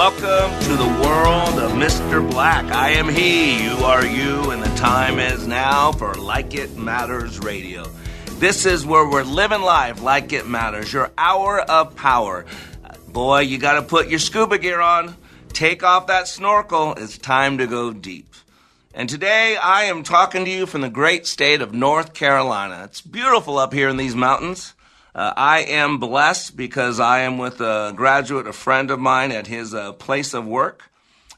Welcome to the world of Mr. Black. I am he, you are you, and the time is now for Like It Matters Radio. This is where we're living life like it matters, your hour of power. Boy, you got to put your scuba gear on, take off that snorkel. It's time to go deep. And today I am talking to you from the great state of North Carolina. It's beautiful up here in these mountains. Uh, I am blessed because I am with a graduate, a friend of mine at his uh, place of work.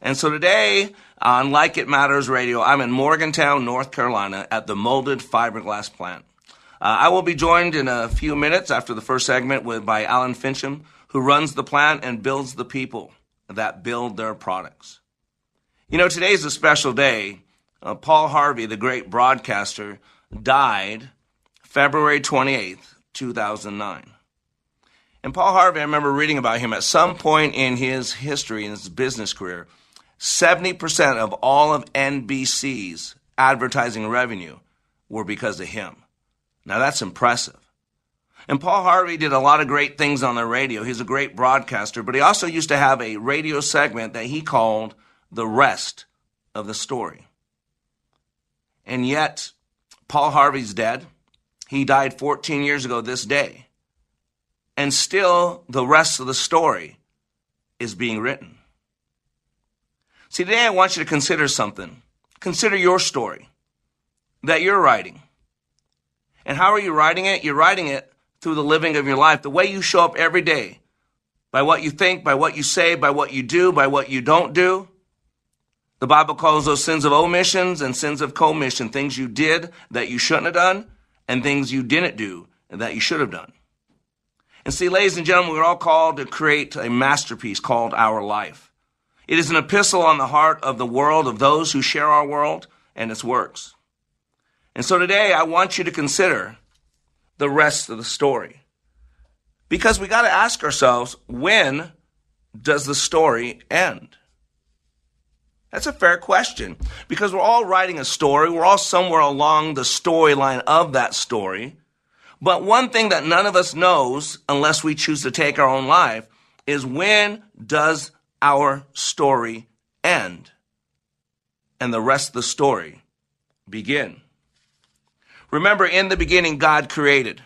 And so today on Like It Matters Radio, I'm in Morgantown, North Carolina at the molded fiberglass plant. Uh, I will be joined in a few minutes after the first segment with, by Alan Fincham, who runs the plant and builds the people that build their products. You know, today's a special day. Uh, Paul Harvey, the great broadcaster, died February 28th, 2009. And Paul Harvey, I remember reading about him at some point in his history, in his business career, 70% of all of NBC's advertising revenue were because of him. Now that's impressive. And Paul Harvey did a lot of great things on the radio. He's a great broadcaster, but he also used to have a radio segment that he called The Rest of the Story. And yet, Paul Harvey's dead. He died 14 years ago this day. And still, the rest of the story is being written. See, today I want you to consider something. Consider your story that you're writing. And how are you writing it? You're writing it through the living of your life, the way you show up every day, by what you think, by what you say, by what you do, by what you don't do. The Bible calls those sins of omissions and sins of commission, things you did that you shouldn't have done, and things you didn't do that you should have done. And see, ladies and gentlemen, we're all called to create a masterpiece called our life. It is an epistle on the heart of the world, of those who share our world and its works. And so today I want you to consider the rest of the story. Because we got to ask ourselves, when does the story end? That's a fair question because we're all writing a story. We're all somewhere along the storyline of that story. But one thing that none of us knows, unless we choose to take our own life, is when does our story end and the rest of the story begin? Remember, in the beginning, God created.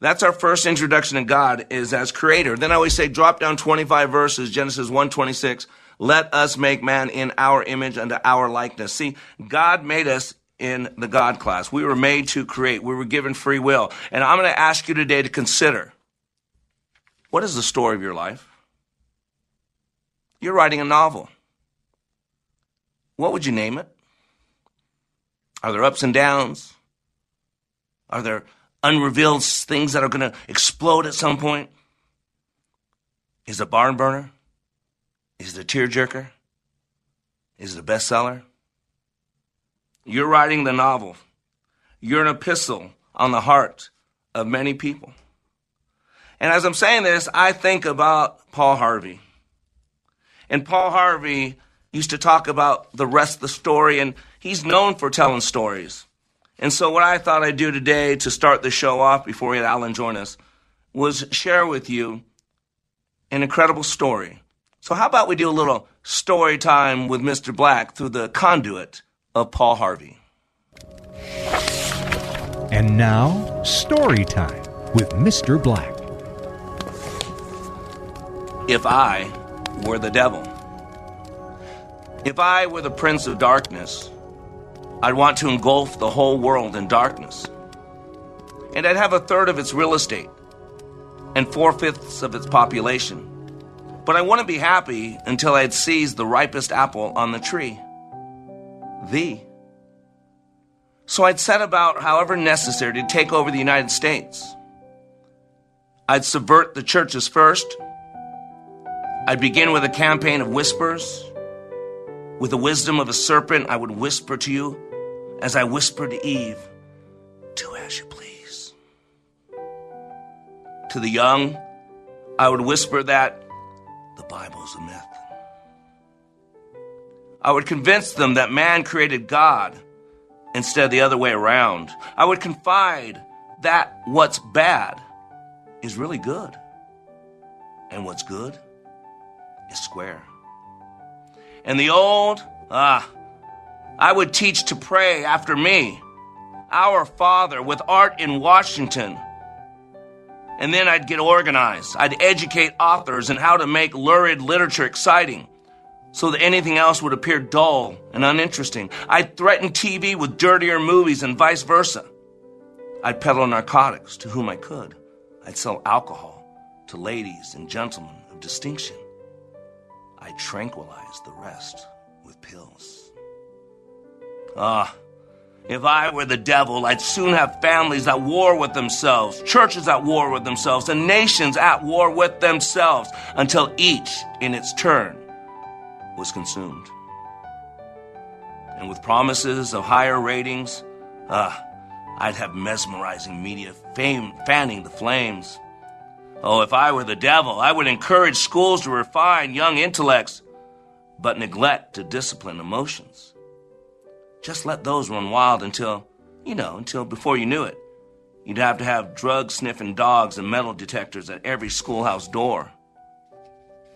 That's our first introduction to God is as creator. Then I always say, drop down 25 verses, Genesis 126. Let us make man in our image and to our likeness. See, God made us in the God class. We were made to create. We were given free will. And I'm going to ask you today to consider what is the story of your life? You're writing a novel. What would you name it? Are there ups and downs? Are there unrevealed things that are going to explode at some point? Is it a barn burner? Is the tearjerker? Is the bestseller? You're writing the novel. You're an epistle on the heart of many people. And as I'm saying this, I think about Paul Harvey. And Paul Harvey used to talk about the rest of the story, and he's known for telling stories. And so, what I thought I'd do today to start the show off before we had Alan join us was share with you an incredible story. So, how about we do a little story time with Mr. Black through the conduit of Paul Harvey? And now, story time with Mr. Black. If I were the devil, if I were the prince of darkness, I'd want to engulf the whole world in darkness. And I'd have a third of its real estate and four fifths of its population. But I wouldn't be happy until I had seized the ripest apple on the tree. Thee. So I'd set about, however necessary, to take over the United States. I'd subvert the churches first. I'd begin with a campaign of whispers. With the wisdom of a serpent, I would whisper to you as I whispered to Eve, Do as you please. To the young, I would whisper that the Bible's a myth. I would convince them that man created God instead of the other way around. I would confide that what's bad is really good, and what's good is square. And the old, ah, I would teach to pray after me, Our Father, with art in Washington. And then I'd get organized. I'd educate authors in how to make lurid literature exciting so that anything else would appear dull and uninteresting. I'd threaten TV with dirtier movies and vice versa. I'd peddle narcotics to whom I could. I'd sell alcohol to ladies and gentlemen of distinction. I'd tranquilize the rest with pills. Ah, if I were the devil, I'd soon have families at war with themselves, churches at war with themselves, and nations at war with themselves until each, in its turn, was consumed. And with promises of higher ratings, ah, I'd have mesmerizing media fame, fanning the flames. Oh, if I were the devil, I would encourage schools to refine young intellects, but neglect to discipline emotions. Just let those run wild until, you know, until before you knew it, you'd have to have drug sniffing dogs and metal detectors at every schoolhouse door.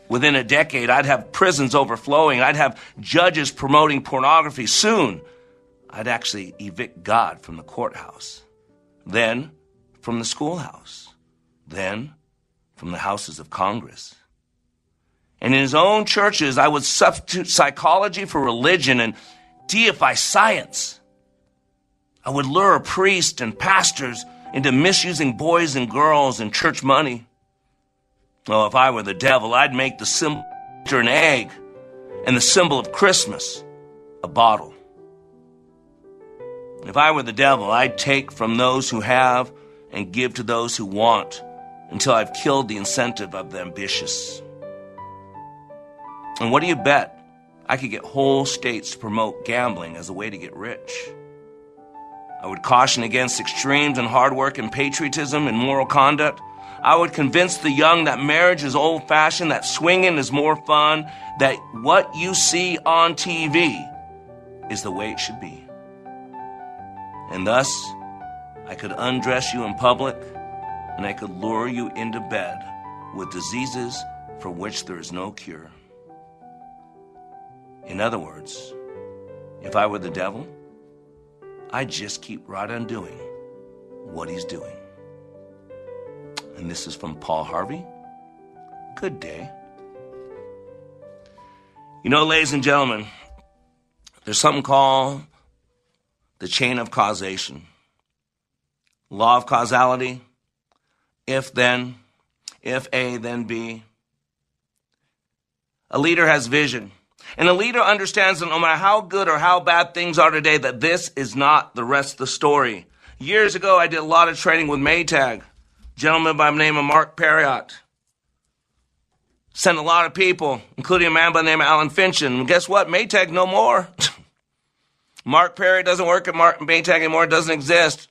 Within a decade, I'd have prisons overflowing. I'd have judges promoting pornography. Soon, I'd actually evict God from the courthouse, then from the schoolhouse, then from the houses of Congress. And in his own churches, I would substitute psychology for religion and deify science. I would lure priests and pastors into misusing boys and girls and church money. Oh, if I were the devil, I'd make the symbol an egg and the symbol of Christmas a bottle. If I were the devil, I'd take from those who have and give to those who want until I've killed the incentive of the ambitious. And what do you bet? I could get whole states to promote gambling as a way to get rich. I would caution against extremes in hard work and patriotism and moral conduct. I would convince the young that marriage is old fashioned, that swinging is more fun, that what you see on TV is the way it should be. And thus, I could undress you in public and I could lure you into bed with diseases for which there is no cure. In other words, if I were the devil, I'd just keep right on doing what he's doing. And this is from Paul Harvey. Good day. You know, ladies and gentlemen, there's something called the chain of causation. Law of causality. If then, if A, then B. A leader has vision. And a leader understands that no matter how good or how bad things are today, that this is not the rest of the story. Years ago, I did a lot of training with Maytag, gentleman by the name of Mark Perriott. Sent a lot of people, including a man by the name of Alan Fincham. And guess what? Maytag no more. Mark Perry doesn't work at Maytag anymore, it doesn't exist.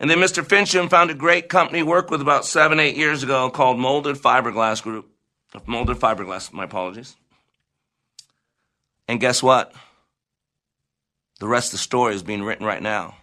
And then Mr. Fincham found a great company he worked with about seven, eight years ago called Molded Fiberglass Group. Molded Fiberglass, my apologies. And guess what? The rest of the story is being written right now.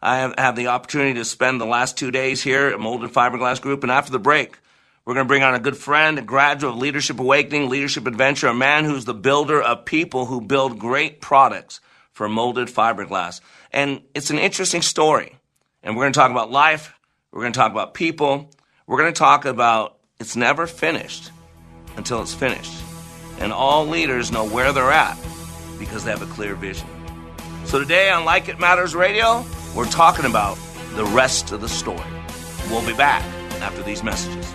I have, have the opportunity to spend the last two days here at Molded Fiberglass Group, and after the break, we're going to bring on a good friend, a graduate of Leadership Awakening, Leadership Adventure, a man who's the builder of people who build great products for molded fiberglass. And it's an interesting story. And we're going to talk about life. We're going to talk about people. We're going to talk about it's never finished until it's finished. And all leaders know where they're at because they have a clear vision. So today on Like It Matters Radio, we're talking about the rest of the story. We'll be back after these messages.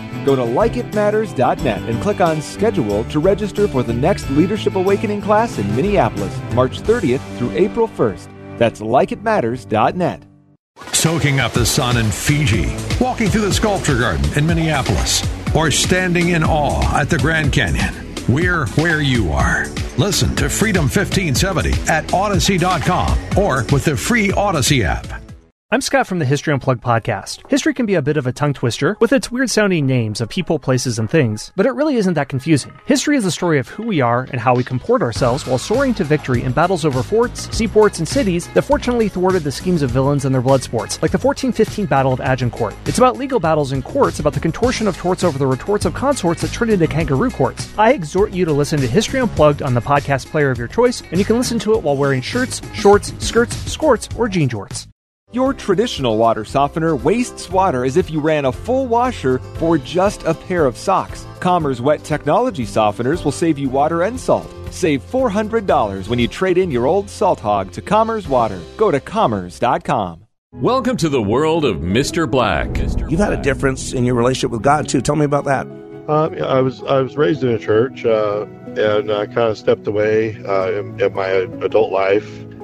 Go to likeitmatters.net and click on schedule to register for the next Leadership Awakening class in Minneapolis, March 30th through April 1st. That's likeitmatters.net. Soaking up the sun in Fiji, walking through the sculpture garden in Minneapolis, or standing in awe at the Grand Canyon. We're where you are. Listen to Freedom 1570 at Odyssey.com or with the free Odyssey app. I'm Scott from the History Unplugged podcast. History can be a bit of a tongue twister with its weird sounding names of people, places, and things, but it really isn't that confusing. History is the story of who we are and how we comport ourselves while soaring to victory in battles over forts, seaports, and cities that fortunately thwarted the schemes of villains and their blood sports, like the 1415 Battle of Agincourt. It's about legal battles in courts, about the contortion of torts over the retorts of consorts that turned into kangaroo courts. I exhort you to listen to History Unplugged on the podcast player of your choice, and you can listen to it while wearing shirts, shorts, skirts, skirts, or jean jorts. Your traditional water softener wastes water as if you ran a full washer for just a pair of socks. Commerce Wet Technology softeners will save you water and salt. Save $400 when you trade in your old salt hog to Commerce Water. Go to commerce.com. Welcome to the world of Mr. Black. You've had a difference in your relationship with God too. Tell me about that. Um, I was I was raised in a church, uh, and I kind of stepped away uh, in, in my adult life,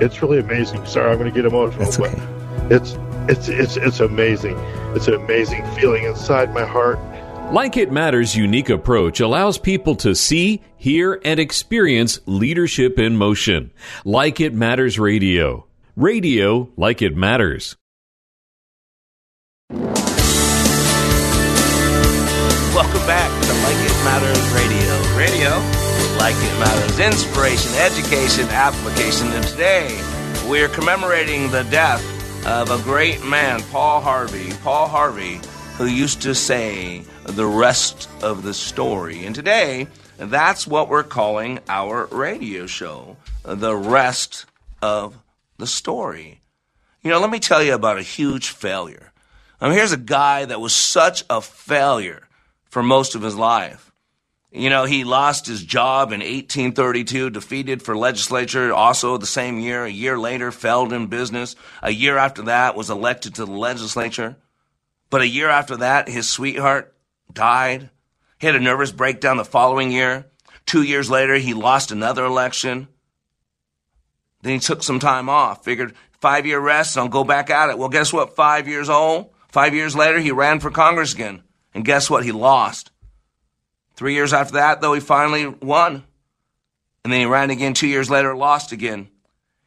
it's really amazing. Sorry, I'm going to get emotional, That's okay. but it's it's it's it's amazing. It's an amazing feeling inside my heart. Like It Matters' unique approach allows people to see, hear, and experience leadership in motion. Like It Matters Radio. Radio like it matters. Welcome back to Like It Matters Radio. Radio like it matters. Inspiration, education, application. And today we're commemorating the death of a great man, Paul Harvey. Paul Harvey, who used to say the rest of the story. And today, that's what we're calling our radio show, the rest of the story. You know, let me tell you about a huge failure. I mean, here's a guy that was such a failure for most of his life. You know, he lost his job in 1832, defeated for legislature also the same year. A year later, failed in business. A year after that, was elected to the legislature. But a year after that, his sweetheart died. He had a nervous breakdown the following year. Two years later, he lost another election. Then he took some time off, figured five year rest and I'll go back at it. Well, guess what? Five years old, five years later, he ran for Congress again. And guess what? He lost. Three years after that, though, he finally won. And then he ran again two years later, lost again.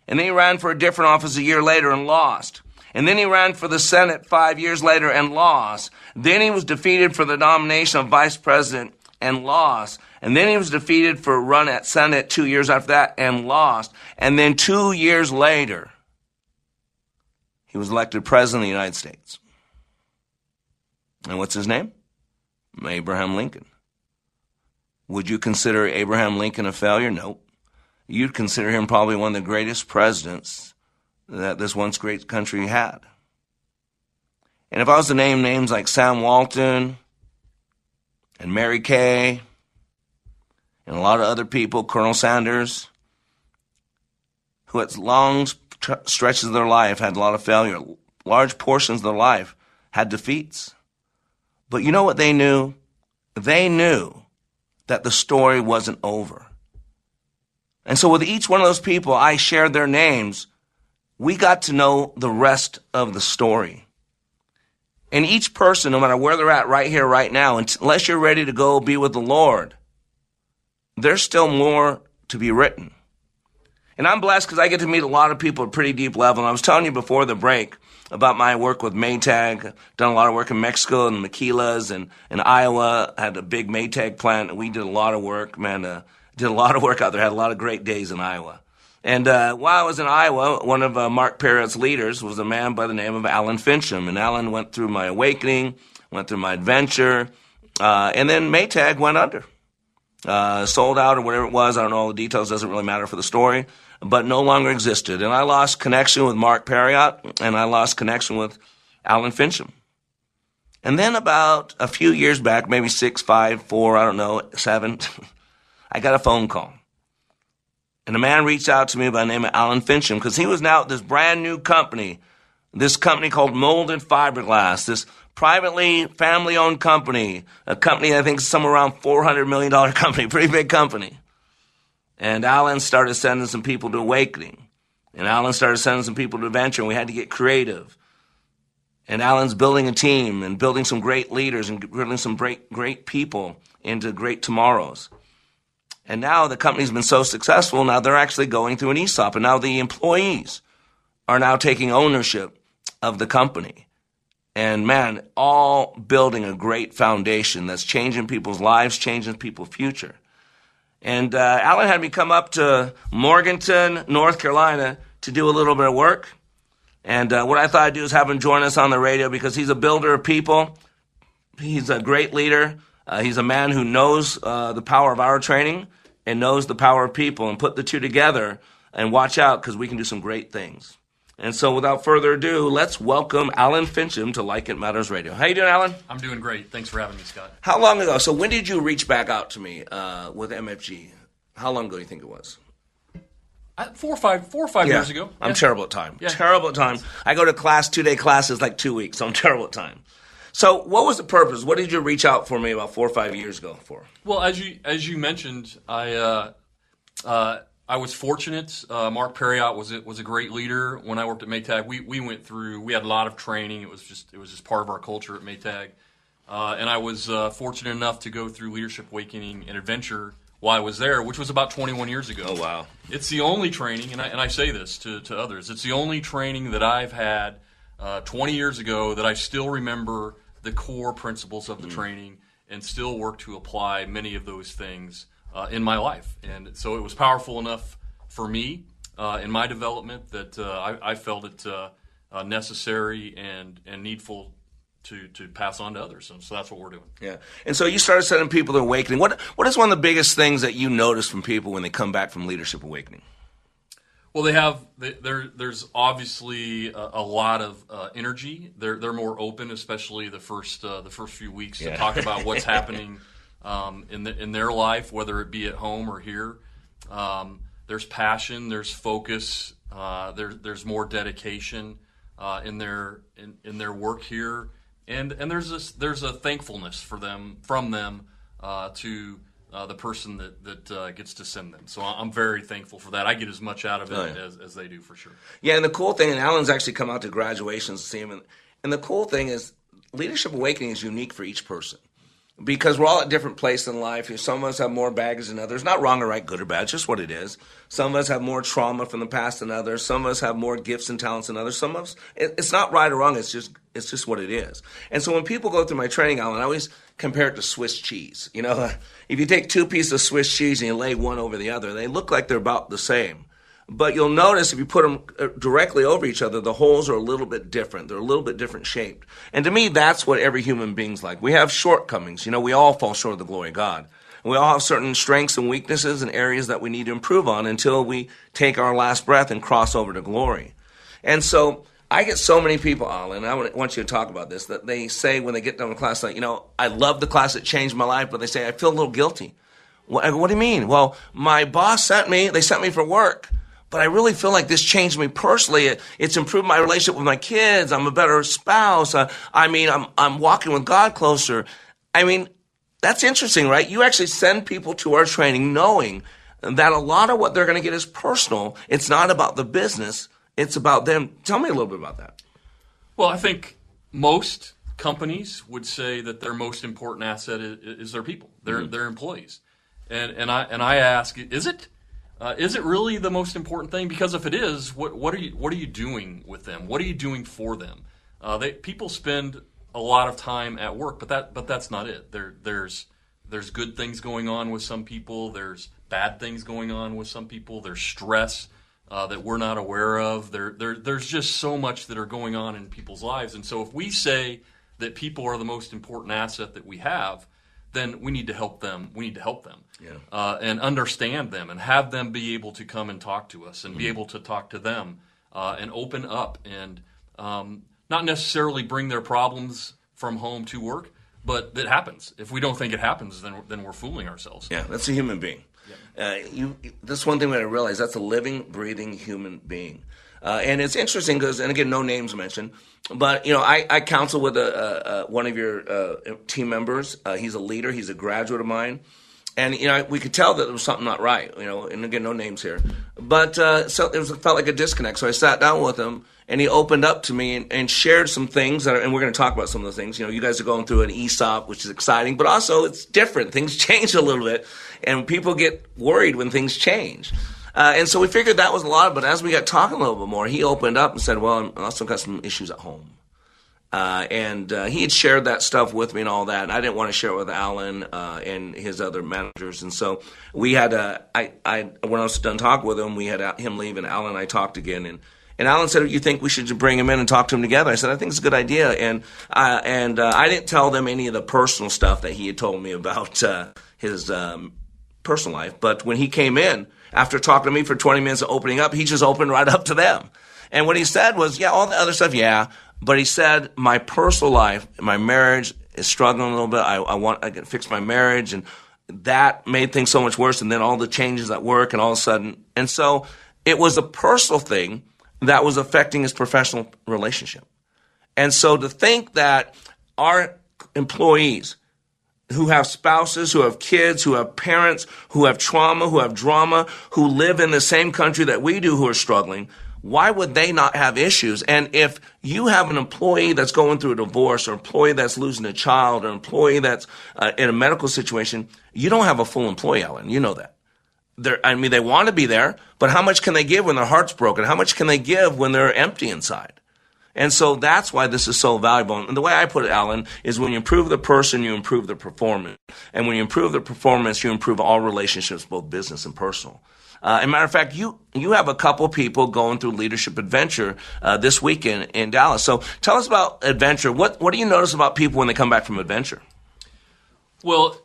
And then he ran for a different office a year later and lost. And then he ran for the Senate five years later and lost. Then he was defeated for the nomination of vice president and lost. And then he was defeated for a run at Senate two years after that and lost. And then two years later, he was elected president of the United States. And what's his name? Abraham Lincoln. Would you consider Abraham Lincoln a failure? Nope. You'd consider him probably one of the greatest presidents that this once great country had. And if I was to name names like Sam Walton and Mary Kay and a lot of other people, Colonel Sanders, who at long stretches of their life had a lot of failure, large portions of their life had defeats. But you know what they knew? They knew that the story wasn't over. And so with each one of those people, I shared their names. We got to know the rest of the story. And each person, no matter where they're at right here, right now, unless you're ready to go be with the Lord, there's still more to be written. And I'm blessed because I get to meet a lot of people at pretty deep level. And I was telling you before the break about my work with Maytag. Done a lot of work in Mexico and Maquilas and in Iowa. Had a big Maytag plant. We did a lot of work, man. Uh, did a lot of work out there. Had a lot of great days in Iowa. And uh, while I was in Iowa, one of uh, Mark Perriot's leaders was a man by the name of Alan Fincham. And Alan went through my awakening, went through my adventure, uh, and then Maytag went under. Uh, sold out or whatever it was. I don't know all the details. Doesn't really matter for the story but no longer existed. And I lost connection with Mark Perriot and I lost connection with Alan Fincham. And then about a few years back, maybe six, five, four, I don't know, seven, I got a phone call. And a man reached out to me by the name of Alan Fincham because he was now at this brand new company, this company called Molded Fiberglass, this privately family owned company, a company I think somewhere around $400 million company, pretty big company. And Alan started sending some people to Awakening. And Alan started sending some people to Adventure, and we had to get creative. And Alan's building a team and building some great leaders and building some great, great people into great tomorrows. And now the company's been so successful, now they're actually going through an ESOP. And now the employees are now taking ownership of the company. And man, all building a great foundation that's changing people's lives, changing people's future. And uh, Alan had me come up to Morganton, North Carolina, to do a little bit of work. And uh, what I thought I'd do is have him join us on the radio because he's a builder of people. He's a great leader. Uh, he's a man who knows uh, the power of our training and knows the power of people. And put the two together and watch out because we can do some great things. And so, without further ado, let's welcome Alan Fincham to Like It Matters Radio. How you doing, Alan? I'm doing great. Thanks for having me, Scott. How long ago? So, when did you reach back out to me uh, with MFG? How long ago do you think it was? Uh, four or five, four or five yeah. years ago. I'm yeah. terrible at time. Yeah. Terrible at time. I go to class two day classes like two weeks, so I'm terrible at time. So, what was the purpose? What did you reach out for me about four or five years ago for? Well, as you as you mentioned, I uh, uh, I was fortunate. Uh, Mark Perriot was it was a great leader when I worked at Maytag. We we went through. We had a lot of training. It was just it was just part of our culture at Maytag. Uh, and I was uh, fortunate enough to go through Leadership Awakening and Adventure while I was there, which was about 21 years ago. Oh wow! It's the only training, and I, and I say this to, to others. It's the only training that I've had uh, 20 years ago that I still remember the core principles of the mm. training and still work to apply many of those things uh, in my life. And so it was powerful enough for me uh, in my development that uh, I, I, felt it uh, uh, necessary and, and needful to, to pass on to others. And so that's what we're doing. Yeah. And so you started sending people to awakening. What, what is one of the biggest things that you notice from people when they come back from leadership awakening? Well, they have. They, there's obviously a, a lot of uh, energy. They're they're more open, especially the first uh, the first few weeks, yeah. to talk about what's happening um, in, the, in their life, whether it be at home or here. Um, there's passion, there's focus, uh, there, there's more dedication uh, in their in, in, their work here, and and there's this there's a thankfulness for them from them uh, to uh, the person that that uh, gets to send them. So I'm very thankful for that. I get as much out of it oh, yeah. as, as they do for sure. Yeah, and the cool thing, and Alan's actually come out to graduations to see him, and, and the cool thing is, Leadership Awakening is unique for each person because we're all at different place in life. Some of us have more baggage than others. Not wrong or right, good or bad, it's just what it is. Some of us have more trauma from the past than others. Some of us have more gifts and talents than others. Some of us, it's not right or wrong. It's just, it's just what it is. And so when people go through my training, Alan, I always compare it to Swiss cheese. You know, if you take two pieces of Swiss cheese and you lay one over the other, they look like they're about the same. But you'll notice if you put them uh, directly over each other, the holes are a little bit different. They're a little bit different shaped. And to me, that's what every human being's like. We have shortcomings. You know, we all fall short of the glory of God. We all have certain strengths and weaknesses and areas that we need to improve on until we take our last breath and cross over to glory. And so I get so many people, Alan, I want you to talk about this, that they say when they get done with class, like, you know, I love the class, it changed my life, but they say, I feel a little guilty. What, what do you mean? Well, my boss sent me, they sent me for work but I really feel like this changed me personally. It, it's improved my relationship with my kids. I'm a better spouse. Uh, I mean, I'm, I'm walking with God closer. I mean, that's interesting, right? You actually send people to our training knowing that a lot of what they're going to get is personal. It's not about the business. It's about them. Tell me a little bit about that. Well, I think most companies would say that their most important asset is, is their people, their mm-hmm. their employees. And and I and I ask, is it? Uh, is it really the most important thing? Because if it is, what, what are you what are you doing with them? What are you doing for them? Uh, they, people spend a lot of time at work, but that but that's not it. There there's there's good things going on with some people. There's bad things going on with some people. There's stress uh, that we're not aware of. There, there there's just so much that are going on in people's lives. And so if we say that people are the most important asset that we have, then we need to help them. We need to help them yeah. uh, and understand them and have them be able to come and talk to us and mm-hmm. be able to talk to them uh, and open up and um, not necessarily bring their problems from home to work, but it happens. If we don't think it happens, then then we're fooling ourselves. Yeah, that's a human being. Yeah. Uh, you, that's one thing we got to realize. That's a living, breathing human being. Uh, and it's interesting because, and again, no names mentioned, but you know, I, I counsel with a, a, a one of your uh, team members. Uh, he's a leader. He's a graduate of mine, and you know, we could tell that there was something not right. You know, and again, no names here, but uh, so it was, felt like a disconnect. So I sat down with him, and he opened up to me and, and shared some things. That are, and we're going to talk about some of the things. You know, you guys are going through an ESOP, which is exciting, but also it's different. Things change a little bit, and people get worried when things change. Uh, and so we figured that was a lot, but as we got talking a little bit more, he opened up and said, Well, I also got some issues at home. Uh, and uh, he had shared that stuff with me and all that. And I didn't want to share it with Alan uh, and his other managers. And so we had, uh, I, I, when I was done talking with him, we had him leave, and Alan and I talked again. And, and Alan said, "You think we should bring him in and talk to him together?" I said, "I think it's a good idea." And uh, and uh, I didn't tell them any of the personal stuff that he had told me about his um, personal life. But when he came in, after talking to me for 20 minutes of opening up, he just opened right up to them. And what he said was, yeah, all the other stuff, yeah. But he said, my personal life, my marriage is struggling a little bit. I, I want, I can fix my marriage. And that made things so much worse. And then all the changes at work and all of a sudden. And so it was a personal thing that was affecting his professional relationship. And so to think that our employees who have spouses, who have kids, who have parents, who have trauma, who have drama, who live in the same country that we do who are struggling, why would they not have issues? And if you have an employee that's going through a divorce or employee that's losing a child or employee that's uh, in a medical situation, you don't have a full employee, Alan. You know that. They're, I mean, they want to be there, but how much can they give when their heart's broken? How much can they give when they're empty inside? And so that's why this is so valuable. And the way I put it, Alan, is when you improve the person, you improve the performance. And when you improve the performance, you improve all relationships, both business and personal. Uh, as a matter of fact, you you have a couple people going through leadership adventure uh, this weekend in Dallas. So tell us about adventure. What what do you notice about people when they come back from adventure? Well,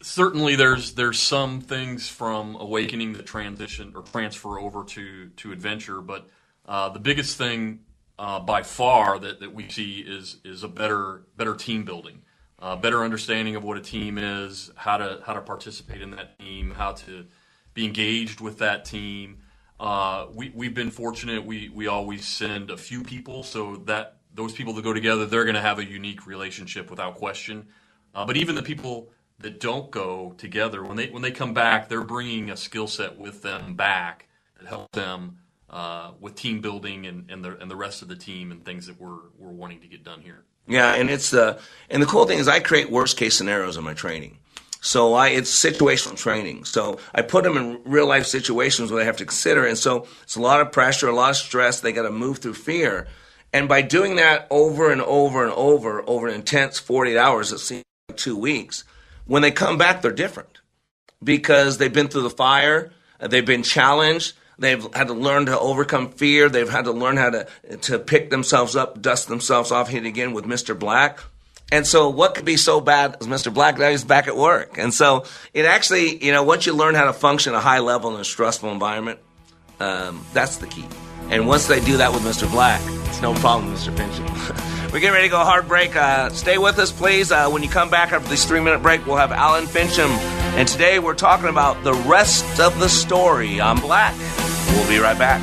certainly there's there's some things from awakening that transition or transfer over to to adventure, but uh, the biggest thing uh, by far that, that we see is is a better better team building, uh, better understanding of what a team is, how to how to participate in that team, how to be engaged with that team. Uh, we we've been fortunate. We we always send a few people, so that those people that go together, they're going to have a unique relationship without question. Uh, but even the people that don't go together, when they when they come back, they're bringing a skill set with them back that helps them uh, with team building and, and the and the rest of the team and things that we're we're wanting to get done here. Yeah, and it's uh, and the cool thing is I create worst case scenarios in my training. So I it's situational training. So I put them in real life situations where they have to consider, and so it's a lot of pressure, a lot of stress. They got to move through fear, and by doing that over and over and over over an intense forty eight hours, it seems like two weeks. When they come back, they're different because they've been through the fire, they've been challenged They've had to learn to overcome fear. They've had to learn how to, to pick themselves up, dust themselves off, hit again with Mr. Black. And so, what could be so bad as Mr. Black? Now he's back at work. And so, it actually, you know, once you learn how to function at a high level in a stressful environment, um, that's the key. And once they do that with Mr. Black, it's no problem, Mr. Fincham. We're getting ready to go hard break. Uh, stay with us, please. Uh, when you come back after this three minute break, we'll have Alan Fincham. And today we're talking about the rest of the story on Black. We'll be right back.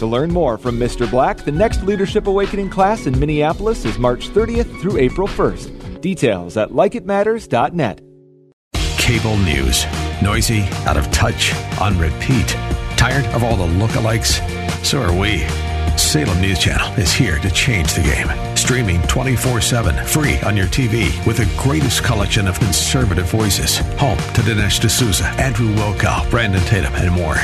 To learn more from Mr. Black, the next Leadership Awakening class in Minneapolis is March 30th through April 1st. Details at likeitmatters.net. Cable news. Noisy, out of touch, on repeat. Tired of all the lookalikes? So are we. Salem News Channel is here to change the game. Streaming 24 7, free on your TV, with the greatest collection of conservative voices. Home to Dinesh D'Souza, Andrew Wilkow, Brandon Tatum, and more.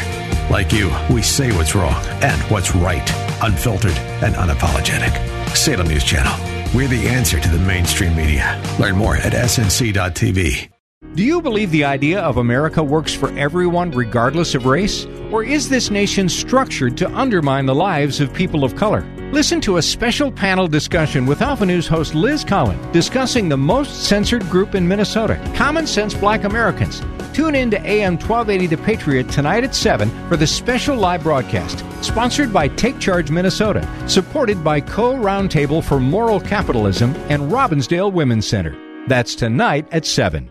Like you, we say what's wrong and what's right, unfiltered and unapologetic. Salem News Channel. We're the answer to the mainstream media. Learn more at snc.tv. Do you believe the idea of America works for everyone regardless of race? Or is this nation structured to undermine the lives of people of color? Listen to a special panel discussion with Alpha News host Liz Collin discussing the most censored group in Minnesota, Common Sense Black Americans. Tune in to AM 1280 The Patriot tonight at 7 for the special live broadcast, sponsored by Take Charge Minnesota, supported by Caux Roundtable for Moral Capitalism and Robbinsdale Women's Center. That's tonight at 7.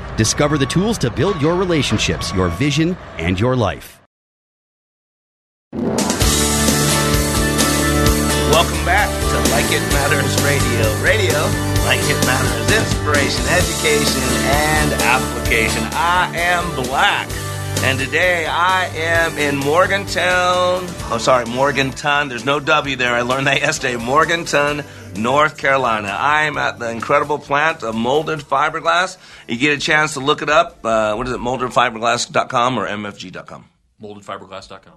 Discover the tools to build your relationships, your vision, and your life. Welcome back to Like It Matters Radio. Radio, like it matters, inspiration, education, and application. I am Black. And today I am in Morgantown. Oh, sorry, Morganton. There's no W there. I learned that yesterday. Morganton, North Carolina. I am at the incredible plant of molded fiberglass. You get a chance to look it up. Uh, what is it, moldedfiberglass.com or mfg.com? Moldedfiberglass.com.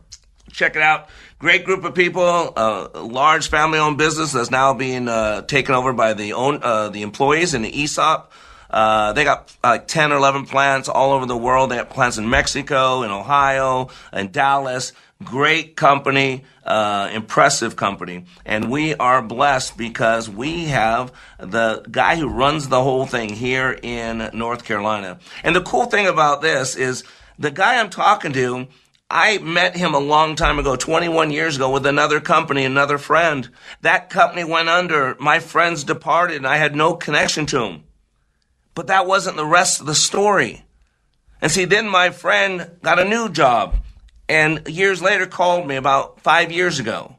Check it out. Great group of people. Uh, a large family-owned business that's now being uh, taken over by the own uh, the employees in the ESOP. Uh, they got like 10 or 11 plants all over the world. They have plants in Mexico, in Ohio, in Dallas. Great company, uh, impressive company. And we are blessed because we have the guy who runs the whole thing here in North Carolina. And the cool thing about this is the guy I'm talking to, I met him a long time ago, 21 years ago, with another company, another friend. That company went under. My friends departed, and I had no connection to him. But that wasn't the rest of the story. And see, then my friend got a new job and years later called me about five years ago.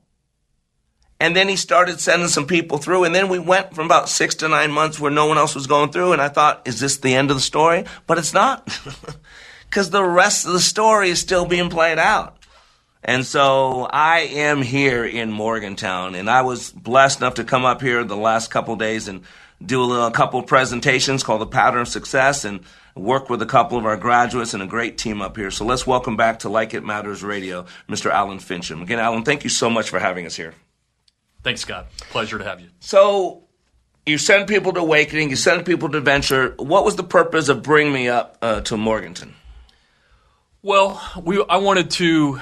And then he started sending some people through. And then we went from about six to nine months where no one else was going through. And I thought, is this the end of the story? But it's not. Because the rest of the story is still being played out. And so I am here in Morgantown, and I was blessed enough to come up here the last couple days and do a, little, a couple of presentations called the Pattern of Success and work with a couple of our graduates and a great team up here. So let's welcome back to Like It Matters Radio, Mr. Alan Fincham. Again, Alan, thank you so much for having us here. Thanks, Scott. Pleasure to have you. So you send people to Awakening, you send people to Venture. What was the purpose of bringing me up uh, to Morganton? Well, we I wanted to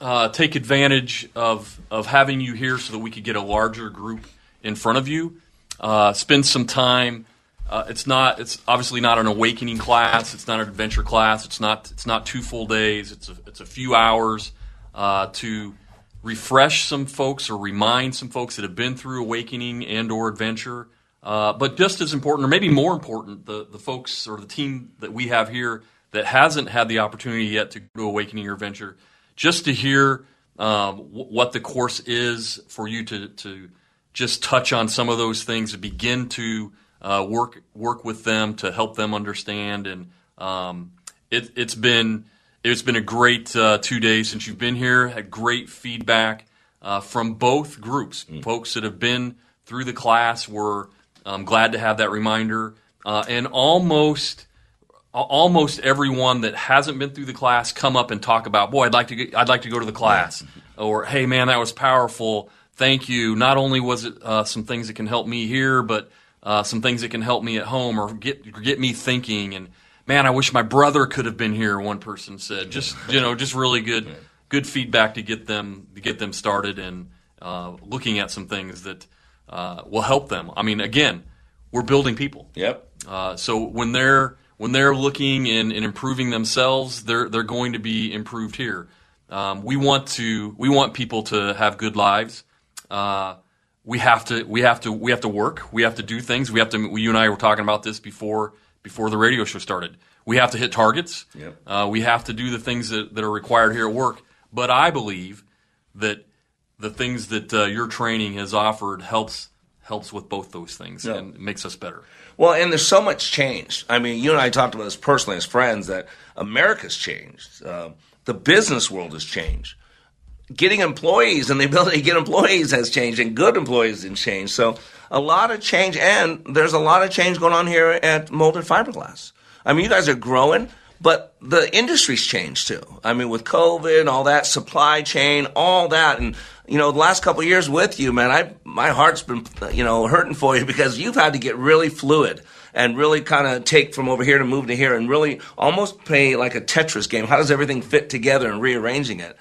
uh, take advantage of of having you here so that we could get a larger group in front of you, uh, spend some time. Uh, it's not. It's obviously not an awakening class. It's not an adventure class. It's not. It's not two full days. It's a. It's a few hours uh, to refresh some folks or remind some folks that have been through awakening and or adventure. Uh, but just as important, or maybe more important, the the folks or the team that we have here that hasn't had the opportunity yet to go to awakening or adventure just to hear um, what the course is for you to, to just touch on some of those things begin to uh, work work with them to help them understand. And um, it, has been it's been a great uh, two days since you've been here. Had great feedback uh, from both groups. Mm. Folks that have been through the class were um, glad to have that reminder, uh, and almost almost everyone that hasn't been through the class come up and talk about, boy, I'd like to get, I'd like to go to the class, or hey, man, that was powerful. Thank you. Not only was it uh, some things that can help me here, but uh, some things that can help me at home or get get me thinking. And man, I wish my brother could have been here. One person said, just you know, just really good good feedback to get them to get them started and uh, looking at some things that uh, will help them. I mean, again, we're building people. Yep. Uh, so when they're when they're looking and, and, improving themselves, they're they're going to be improved here. Um, we want to we want people to have good lives. Uh, we have to we have to we have to work. We have to do things. We have to. You and I were talking about this before before the radio show started. We have to hit targets. Yep. Uh, we have to do the things that, that are required here at work. But I believe that the things that uh, your training has offered helps helps with both those things yep. and makes us better. Well, and there's so much change. I mean, you and I talked about this personally as friends that America's changed. Uh, the business world has changed. Getting employees and the ability to get employees has changed, and good employees has changed. So, a lot of change, and there's a lot of change going on here at Molded Fiberglass. I mean, you guys are growing, but the industry's changed too. I mean, with COVID, and all that supply chain, all that, and you know, the last couple years with you, man, I my heart's been you know hurting for you because you've had to get really fluid and really kind of take from over here to move to here and really almost play like a Tetris game. How does everything fit together and rearranging it?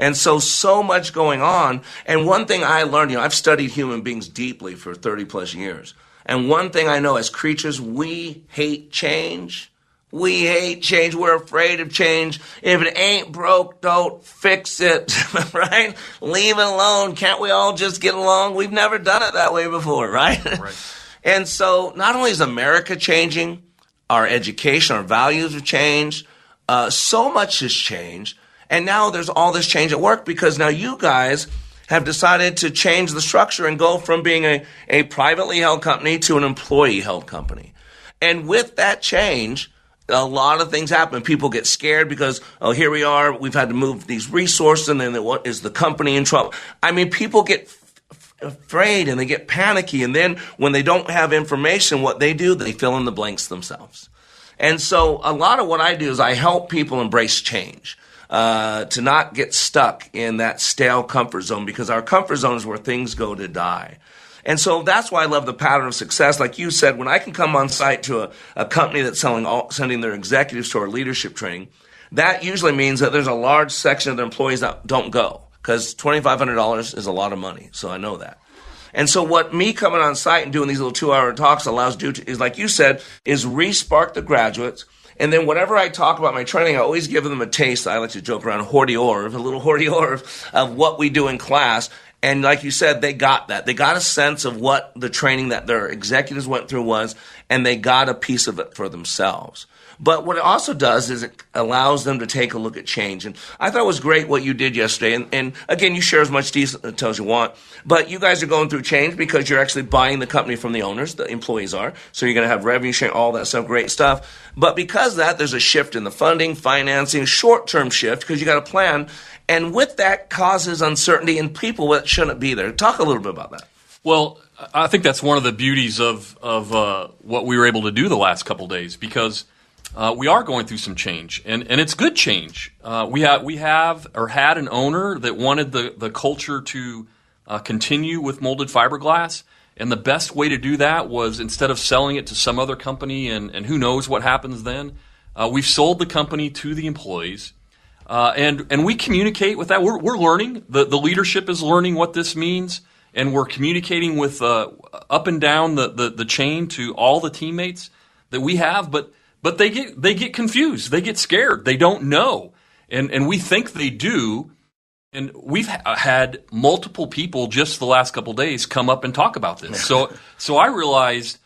And so, so much going on. And one thing I learned, you know, I've studied human beings deeply for 30 plus years. And one thing I know as creatures, we hate change we hate change. We're afraid of change. If it ain't broke, don't fix it, right? Leave it alone. Can't we all just get along? We've never done it that way before, right? Right. and so not only is America changing, our education, our values have changed. Uh, so much has changed. And now there's all this change at work because now you guys have decided to change the structure and go from being a, a privately held company to an employee held company. And with that change, a lot of things happen. People get scared because, oh, here we are. We've had to move these resources, and then what is the company in trouble? I mean, people get f- afraid and they get panicky, and then when they don't have information, what they do, they fill in the blanks themselves. And so, a lot of what I do is I help people embrace change. Uh, to not get stuck in that stale comfort zone because our comfort zone is where things go to die. And so that's why I love the pattern of success. Like you said, when I can come on site to a, a company that's selling all, sending their executives to our leadership training, that usually means that there's a large section of their employees that don't go because $2,500 is a lot of money. So I know that. And so what me coming on site and doing these little two hour talks allows do to, is like you said, is re-spark the graduates. And then whenever I talk about my training, I always give them a taste. I like to joke around hors d'oeuvre, a little hors d'oeuvre of what we do in class And like you said, they got that. They got a sense of what the training that their executives went through was, and they got a piece of it for themselves. But what it also does is it allows them to take a look at change. And I thought it was great what you did yesterday. And, and again, you share as much detail as you want. But you guys are going through change because you're actually buying the company from the owners, the employees are. So you're going to have revenue sharing, all that stuff, great stuff. But because that, there's a shift in the funding, financing, short term shift because you got a plan. And with that causes uncertainty in people that shouldn't be there. Talk a little bit about that. Well, I think that's one of the beauties of of uh, what we were able to do the last couple days because uh, we are going through some change, and, and it's good change. Uh, we have we have or had an owner that wanted the the culture to uh, continue with molded fiberglass, and the best way to do that was instead of selling it to some other company, and, and who knows what happens then. Uh, we've sold the company to the employees, uh, and and we communicate with that. We're, we're learning. the The leadership is learning what this means, and we're communicating with uh, up and down the, the the chain to all the teammates that we have, but but they get they get confused. They get scared. They don't know, and and we think they do. And we've ha- had multiple people just the last couple days come up and talk about this. So so I realized,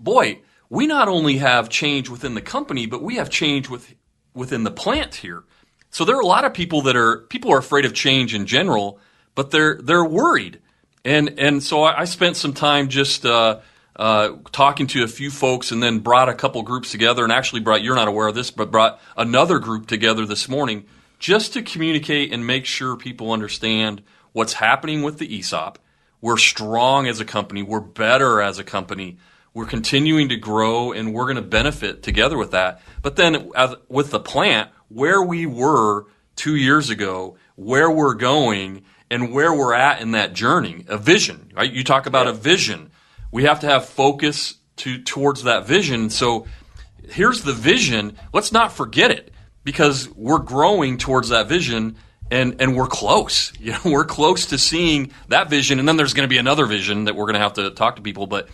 boy, we not only have change within the company, but we have change with within the plant here. So there are a lot of people that are people are afraid of change in general, but they're they're worried. And and so I, spent some time just. Uh, uh, talking to a few folks and then brought a couple groups together and actually brought, you're not aware of this, but brought another group together this morning just to communicate and make sure people understand what's happening with the ESOP. We're strong as a company, we're better as a company, we're continuing to grow, and we're going to benefit together with that. But then as, with the plant, where we were two years ago, where we're going, and where we're at in that journey, a vision, right? You talk about yeah. a vision we have to have focus to towards that vision. So here's the vision. Let's not forget it because we're growing towards that vision and and we're close. You know, we're close to seeing that vision, and then there's going to be another vision that we're going to have to talk to people. But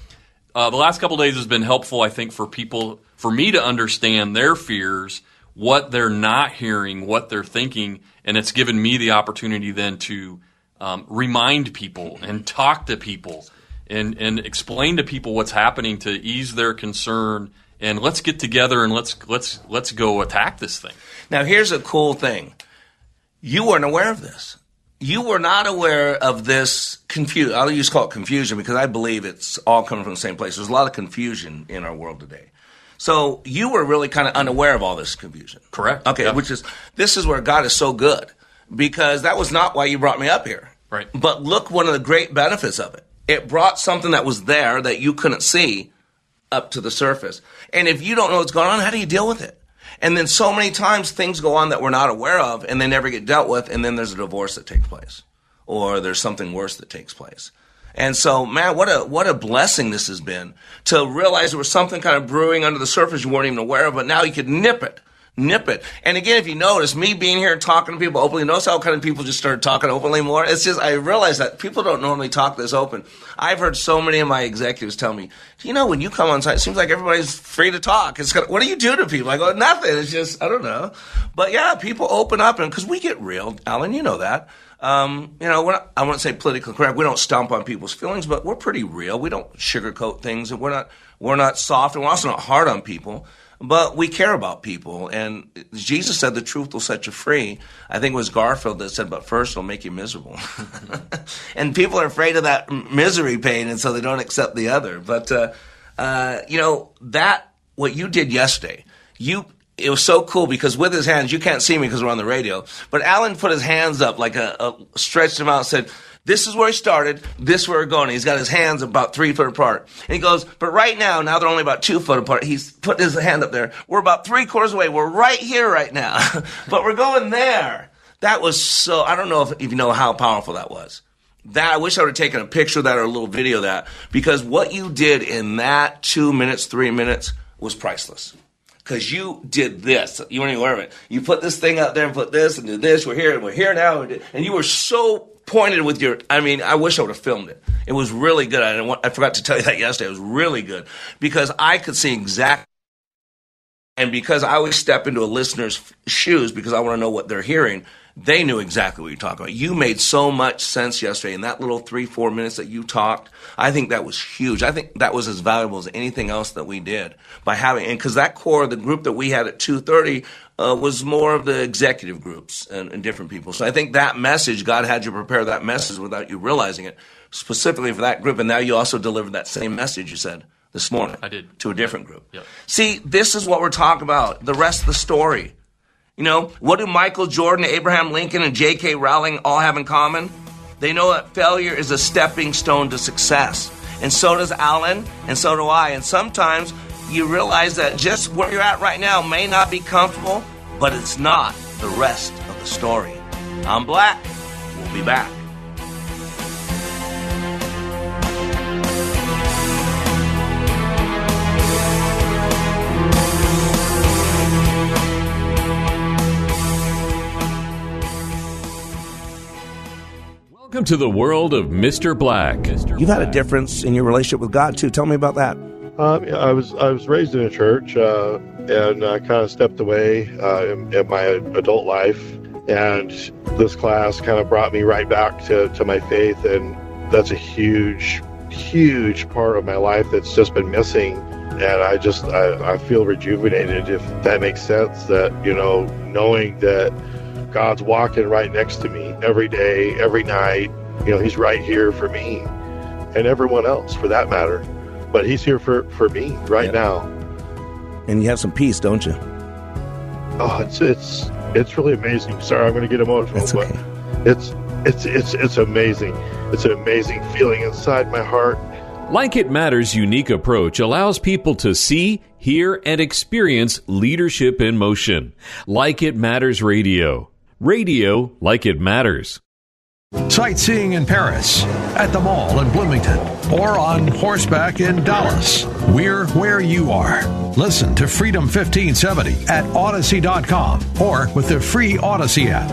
uh, the last couple days has been helpful, I think, for people, for me to understand their fears, what they're not hearing, what they're thinking, and it's given me the opportunity then to um, remind people and talk to people and and explain to people what's happening to ease their concern and let's get together and let's let's let's go attack this thing. Now here's a cool thing. You weren't aware of this. You were not aware of this confusion. I'll just call it confusion because I believe it's all coming from the same place. There's a lot of confusion in our world today. So you were really kind of unaware of all this confusion. Correct. Okay, yep. which is this is where God is so good because that was not why you brought me up here. Right. But look one of the great benefits of it it brought something that was there that you couldn't see up to the surface. And if you don't know what's going on, how do you deal with it? And then so many times things go on that we're not aware of and they never get dealt with. And then there's a divorce that takes place or there's something worse that takes place. And so, man, what a what a blessing this has been to realize there was something kind of brewing under the surface you weren't even aware of, but now you could nip it nip it. And again, if you notice, me being here talking to people openly, notice how kind of people just started talking openly more? It's just, I realize that people don't normally talk this open. I've heard so many of my executives tell me, you know, when you come on site, it seems like everybody's free to talk. It's kind of, what do you do to people? I go, nothing. It's just, I don't know. But yeah, people open up and because we get real, Alan, you know that. Um, you know, not, I won't say politically correct. We don't stomp on people's feelings, but we're pretty real. We don't sugarcoat things, and we're not we're not soft, and we're also not hard on people but we care about people. And Jesus said the truth will set you free. I think it was Garfield that said, but first it'll make you miserable. and people are afraid of that misery pain, and so they don't accept the other. But, uh, uh, you know, that, what you did yesterday, you, it was so cool because with his hands, you can't see me because we're on the radio, but Alan put his hands up like a, a stretched them out and said, this is where he started. This is where we're going. He's got his hands about three foot apart. And he goes, but right now, now they're only about two foot apart. He's put his hand up there. We're about three quarters away. We're right here right now, but we're going there. That was so, I don't know if, if you know how powerful that was. That, I wish I would have taken a picture of that or a little video of that because what you did in that two minutes, three minutes was priceless because you did this. You weren't even aware of it. You put this thing out there and put this and did this. We're here and we're here now. And you were so pointed with your. I mean, I wish I would have filmed it. It was really good. I, I forgot to tell you that yesterday. It was really good because I could see exactly. And because I always step into a listener's shoes because I want to know what they're hearing, they knew exactly what you're talking about. You made so much sense yesterday in that little three, four minutes that you talked. I think that was huge. I think that was as valuable as anything else that we did by having, and because that core, the group that we had at 2.30 uh, was more of the executive groups and, and different people. So I think that message, God had you prepare that message without you realizing it, specifically for that group. And now you also delivered that same message you said this morning. I did. To a different group. Yep. See, this is what we're talking about. The rest of the story. You know, what do Michael Jordan, Abraham Lincoln, and J.K. Rowling all have in common? They know that failure is a stepping stone to success. And so does Alan, and so do I. And sometimes you realize that just where you're at right now may not be comfortable, but it's not the rest of the story. I'm Black. We'll be back. Welcome to the world of Mr. Black. You've had a difference in your relationship with God too. Tell me about that. Um, I was I was raised in a church uh, and I kind of stepped away uh, in, in, my adult life, and this class kind of brought me right back to, to my faith, and that's a huge, huge part of my life that's just been missing. And I just I, I feel rejuvenated, if that makes sense. That you know, knowing that God's walking right next to me every day, every night. You know, He's right here for me and everyone else for that matter. But He's here for, for me right Yeah. now. And you have some peace, don't you? Oh, it's it's it's really amazing. Sorry, I'm going to get emotional, That's but it's it's it's it's amazing. It's an amazing feeling inside my heart. Like It Matters' unique approach allows people to see, hear, and experience leadership in motion. Like It Matters Radio. Radio like it matters. Sightseeing in Paris, at the mall in Bloomington, or on horseback in Dallas. We're where you are. Listen to Freedom 1570 at Audacy.com or with the free Odyssey app.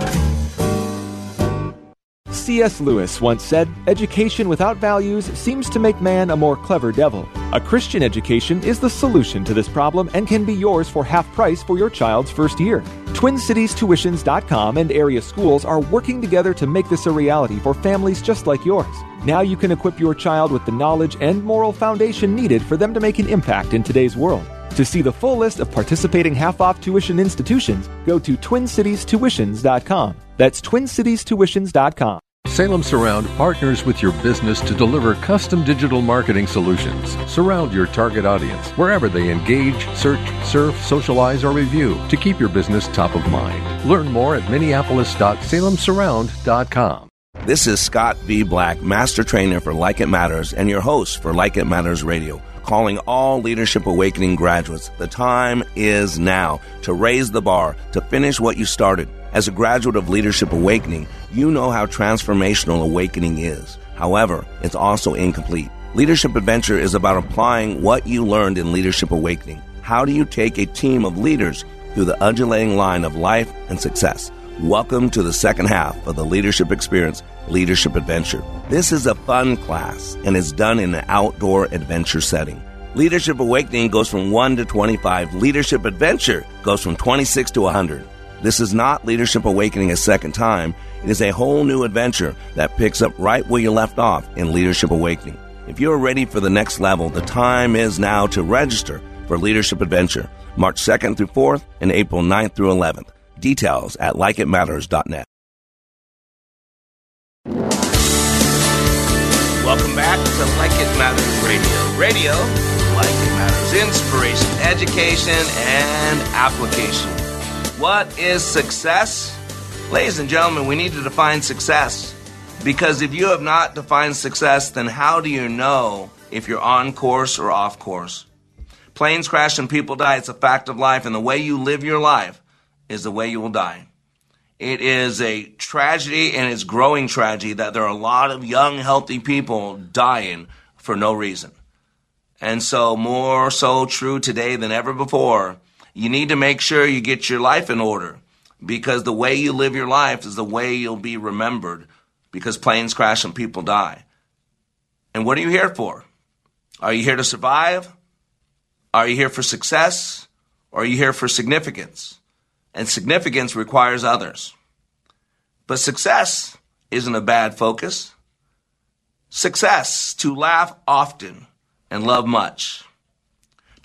C.S. Lewis once said, Education without values seems to make man a more clever devil. A Christian education is the solution to this problem and can be yours for half price for your child's first year. TwinCitiesTuitions.com and area schools are working together to make this a reality for families just like yours. Now you can equip your child with the knowledge and moral foundation needed for them to make an impact in today's world. To see the full list of participating half off tuition institutions, go to TwinCitiesTuitions.com. That's TwinCitiesTuitions.com. Salem Surround partners with your business to deliver custom digital marketing solutions. Surround your target audience wherever they engage, search, surf, socialize, or review to keep your business top of mind. Learn more at minneapolis.salemsurround.com. This is Scott V. Black, Master Trainer for Like It Matters and your host for Like It Matters Radio, calling all Leadership Awakening graduates. The time is now to raise the bar, to finish what you started. As a graduate of Leadership Awakening, you know how transformational awakening is. However, it's also incomplete. Leadership Adventure is about applying what you learned in Leadership Awakening. How do you take a team of leaders through the undulating line of life and success? Welcome to the second half of the Leadership Experience Leadership Adventure. This is a fun class and is done in an outdoor adventure setting. Leadership Awakening goes from 1 to 25. Leadership Adventure goes from 26 to 100. This is not Leadership Awakening a second time. It is a whole new adventure that picks up right where you left off in Leadership Awakening. If you're ready for the next level, the time is now to register for Leadership Adventure, March 2nd through 4th and April 9th through 11th. Details at likeitmatters.net. Welcome back to Like It Matters Radio. Radio, like it matters. Inspiration, education, and application. What is success? Ladies and gentlemen, we need to define success. Because if you have not defined success, then how do you know if you're on course or off course? Planes crash and people die. It's a fact of life, and the way you live your life is the way you will die. It is a tragedy and it's growing tragedy that there are a lot of young, healthy people dying for no reason. And so, more so true today than ever before, you need to make sure you get your life in order because the way you live your life is the way you'll be remembered because planes crash and people die. And what are you here for? Are you here to survive? Are you here for success? Or are you here for significance? And significance requires others. But success isn't a bad focus. Success, to laugh often and love much.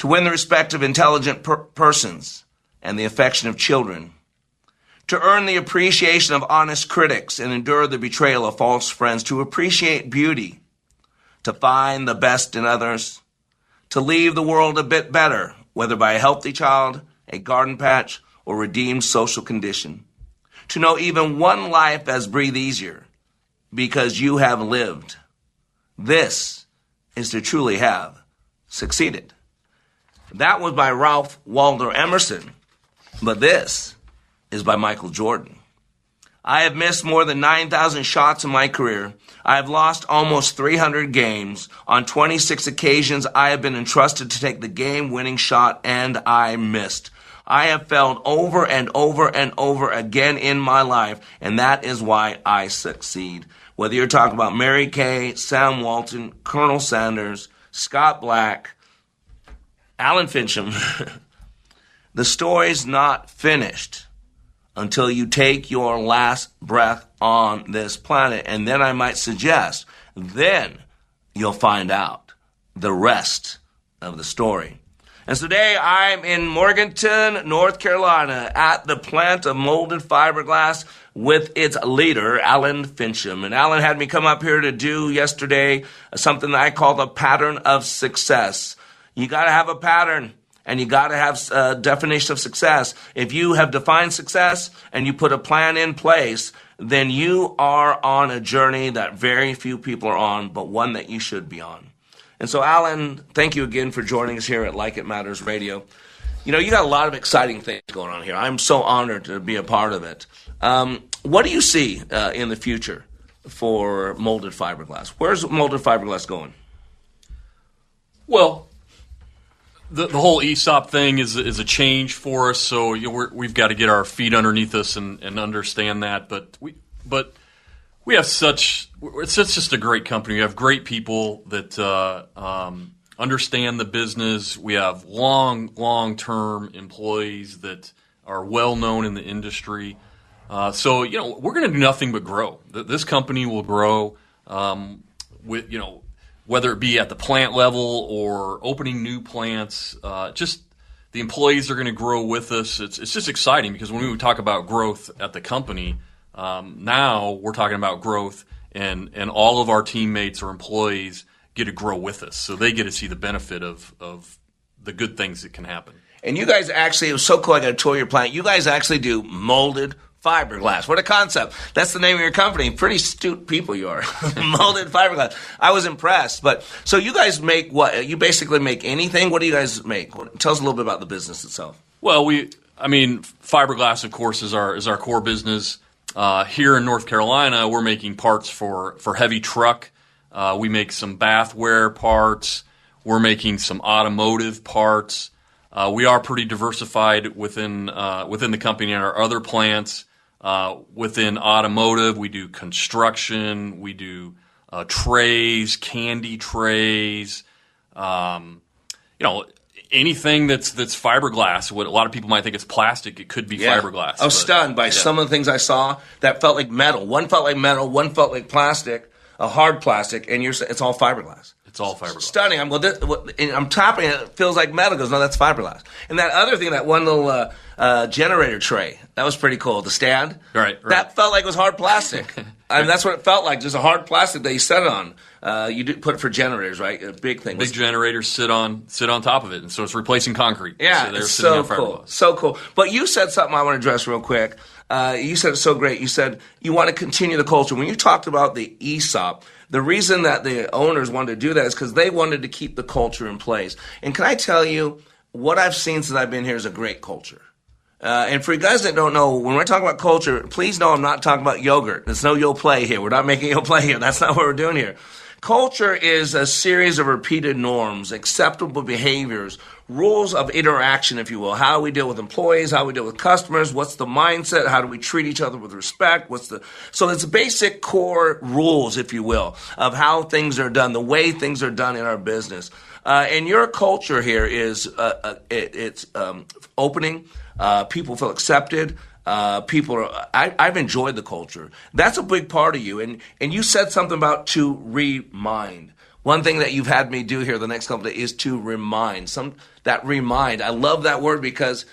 To win the respect of intelligent per- persons and the affection of children. To earn the appreciation of honest critics and endure the betrayal of false friends. To appreciate beauty. To find the best in others. To leave the world a bit better, whether by a healthy child, a garden patch, or redeemed social condition. To know even one life as breathe easier because you have lived. This is to truly have succeeded. That was by Ralph Waldo Emerson, but this is by Michael Jordan. I have missed more than 9,000 shots in my career. I have lost almost 300 games. On 26 occasions, I have been entrusted to take the game winning shot and I missed. I have failed over and over and over again in my life, and that is why I succeed. Whether you're talking about Mary Kay, Sam Walton, Colonel Sanders, Scott Black, Alan Fincham, the story's not finished until you take your last breath on this planet. And then I might suggest, then you'll find out the rest of the story. And today I'm in Morganton, North Carolina, at the plant of molded fiberglass with its leader, Alan Fincham. And Alan had me come up here to do yesterday something that I call the pattern of success. You got to have a pattern and you got to have a definition of success. If you have defined success and you put a plan in place, then you are on a journey that very few people are on, but one that you should be on. And so, Alan, thank you again for joining us here at Like It Matters Radio. You know, you got a lot of exciting things going on here. I'm so honored to be a part of it. Um, what do you see uh, in the future for molded fiberglass? Where's molded fiberglass going? Well, the, the whole ESOP thing is is a change for us, so we have got to get our feet underneath us and, and understand that. But we but we have such it's, it's just a great company. We have great people that uh, um, understand the business. We have long long term employees that are well known in the industry. Uh, so you know we're going to do nothing but grow. This company will grow um, with you know whether it be at the plant level or opening new plants. Uh, just the employees are going to grow with us. It's it's just exciting because when we talk about growth at the company um, now we're talking about growth, and and all of our teammates or employees get to grow with us, so they get to see the benefit of of the good things that can happen. And you guys actually, it was so cool. I got to tour your plant. You guys actually do molded fiberglass. What a concept. That's the name of your company. Pretty astute people you are. molded fiberglass. I was impressed. But so you guys make what? You basically make anything? What do you guys make? Tell us a little bit about the business itself. Well, we, I mean, fiberglass, of course, is our, is our core business. Uh, here in North Carolina, we're making parts for, for heavy truck. Uh, we make some bathware parts. We're making some automotive parts. Uh, we are pretty diversified within uh, within the company and our other plants. Uh, within automotive, we do construction. We do uh, trays, candy trays. Um, you know, anything that's that's fiberglass. What a lot of people might think it's plastic, it could be yeah. fiberglass. I was but, stunned by yeah. some of the things I saw that felt like metal. One felt like metal, one felt like plastic, a hard plastic, and you're it's all fiberglass. It's all fiberglass. Stunning. I'm well, this, I'm tapping it. It feels like metal. Goes no, that's fiberglass. And that other thing, that one little uh, uh, generator tray, that was pretty cool. The stand, right, right. That felt like it was hard plastic. I mean, that's what it felt like. Just a hard plastic that you set it on. Uh, you do put it for generators, right? A big thing. Big generators sit on sit on top of it, and so it's replacing concrete. Yeah, so it's so cool, so cool. But you said something I want to address real quick. Uh, you said it's so great. You said you want to continue the culture. When you talked about the ESOP, the reason that the owners wanted to do that is because they wanted to keep the culture in place. And can I tell you, what I've seen since I've been here is a great culture. Uh, and for you guys that don't know, when we're talking about culture, please know I'm not talking about yogurt. There's no Yoplait here. We're not making Yoplait here. That's not what we're doing here. Culture is a series of repeated norms, acceptable behaviors, rules of interaction, if you will. How we deal with employees, how we deal with customers, what's the mindset, how do we treat each other with respect, what's the so it's basic core rules, if you will, of how things are done, the way things are done in our business. Uh, and your culture here is uh, uh, it, it's um, opening. Uh, people feel accepted. Uh, people are. I, I've enjoyed the culture. That's a big part of you. And and you said something about to remind. One thing that you've had me do here the next couple days is to remind. Some that remind. I love that word because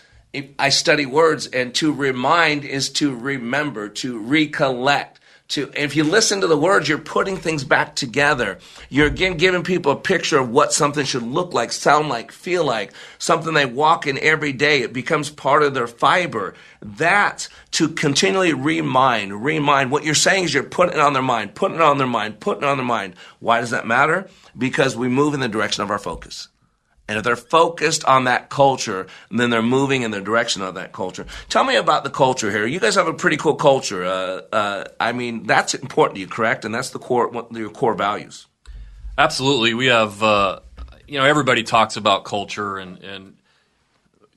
I study words, and to remind is to remember, to recollect. To if you listen to the words, you're putting things back together. You're again giving people a picture of what something should look like, sound like, feel like, something they walk in every day. It becomes part of their fiber. That to continually remind, remind. What you're saying is you're putting it on their mind, putting it on their mind, putting it on their mind. Why does that matter? Because we move in the direction of our focus. And if they're focused on that culture, then they're moving in the direction of that culture. Tell me about the culture here. You guys have a pretty cool culture. Uh, uh, I mean, that's important to you, correct? And that's the core, your core values. Absolutely. We have, uh, you know, everybody talks about culture, and, and,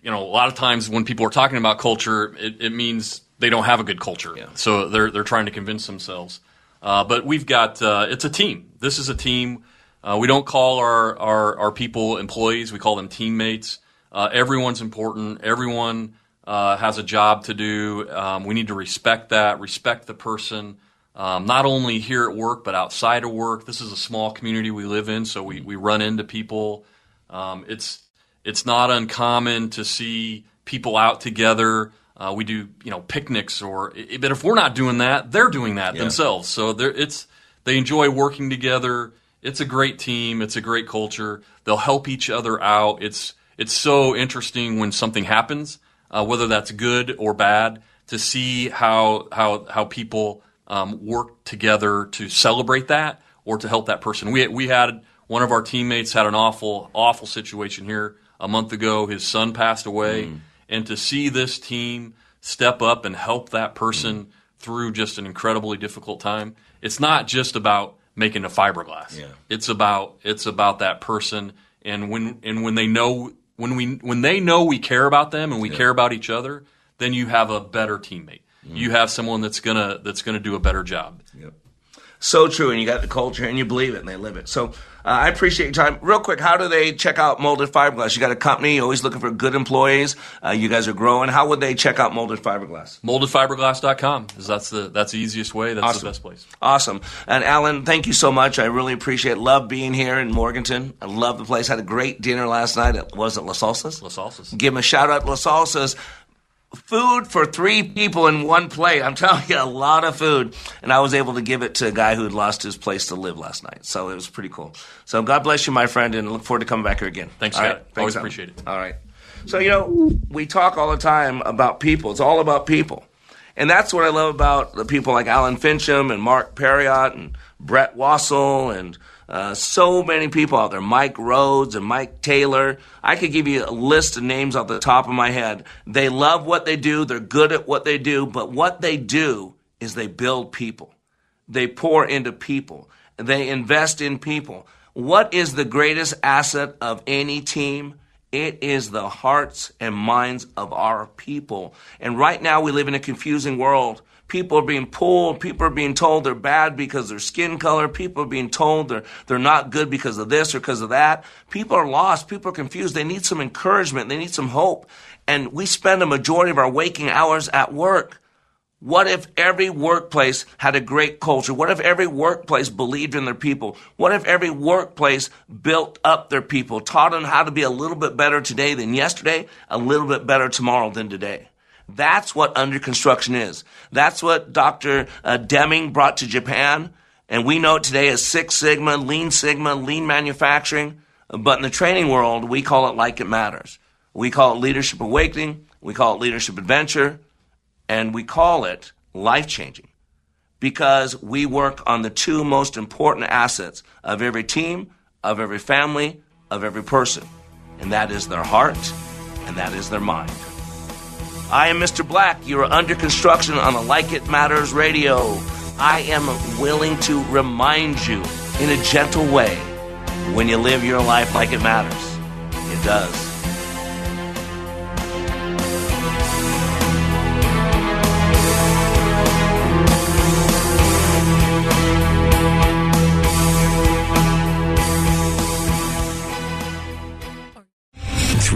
you know, a lot of times when people are talking about culture, it, it means they don't have a good culture. Yeah. So they're, they're trying to convince themselves. Uh, but we've got, uh, it's a team. This is a team uh, we don't call our, our, our, people employees, we call them teammates. Uh, everyone's important. Everyone uh, has a job to do. Um, we need to respect that, respect the person, um, not only here at work, but outside of work. This is a small community we live in, so we, we run into people. Um, it's, it's not uncommon to see people out together. Uh, we do, you know, picnics or, but if we're not doing that, they're doing that yeah. themselves. So it's, they enjoy working together it's a great team. It's a great culture. They'll help each other out. It's it's so interesting when something happens, uh, whether that's good or bad, to see how how how people um, work together to celebrate that or to help that person. We we had one of our teammates had an awful awful situation here a month ago. His son passed away, mm. and to see this team step up and help that person mm. through just an incredibly difficult time. It's not just about making a fiberglass. Yeah. It's about it's about that person and when and when they know when we when they know we care about them and we yeah. care about each other, then you have a better teammate. Mm. You have someone that's gonna that's gonna do a better job. Yep. So true, and you got the culture, and you believe it, and they live it. So uh, I appreciate your time. Real quick, how do they check out Molded Fiberglass? You got a company, you're always looking for good employees. Uh, you guys are growing. How would they check out Molded Fiberglass? MoldedFiberglass.com, that's the that's the easiest way. That's awesome. the best place. Awesome. And Alan, thank you so much. I really appreciate it. Love being here in Morganton. I love the place. Had a great dinner last night. It was it La Salsas? La Salsas. Give them a shout out, La Salsas food for three people in one plate. I'm telling you, a lot of food. And I was able to give it to a guy who had lost his place to live last night. So it was pretty cool. So God bless you, my friend, and look forward to coming back here again. Thanks, Scott. Right? Thanks, Always appreciate it. All right. So, you know, we talk all the time about people. It's all about people. And that's what I love about the people like Alan Fincham and Mark Perriott and Brett Wassel and – uh, so many people out there, Mike Rhodes and Mike Taylor. I could give you a list of names off the top of my head. They love what they do, they're good at what they do, but what they do is they build people. They pour into people. They invest in people. What is the greatest asset of any team? It is the hearts and minds of our people. And right now we live in a confusing world People are being pulled. People are being told they're bad because their skin color. People are being told they're, they're not good because of this or because of that. People are lost. People are confused. They need some encouragement. They need some hope. And we spend a majority of our waking hours at work. What if every workplace had a great culture? What if every workplace believed in their people? What if every workplace built up their people, taught them how to be a little bit better today than yesterday, a little bit better tomorrow than today? That's what under construction is. That's what Dr. Uh, Deming brought to Japan. And we know it today as Six Sigma, Lean Sigma, Lean Manufacturing. But in the training world, we call it like it matters. We call it Leadership Awakening. We call it Leadership Adventure. And we call it life changing because we work on the two most important assets of every team, of every family, of every person. And that is their heart and that is their mind. I am Mr. Black. You are under construction on the Like It Matters radio. I am willing to remind you in a gentle way when you live your life like it matters. It does.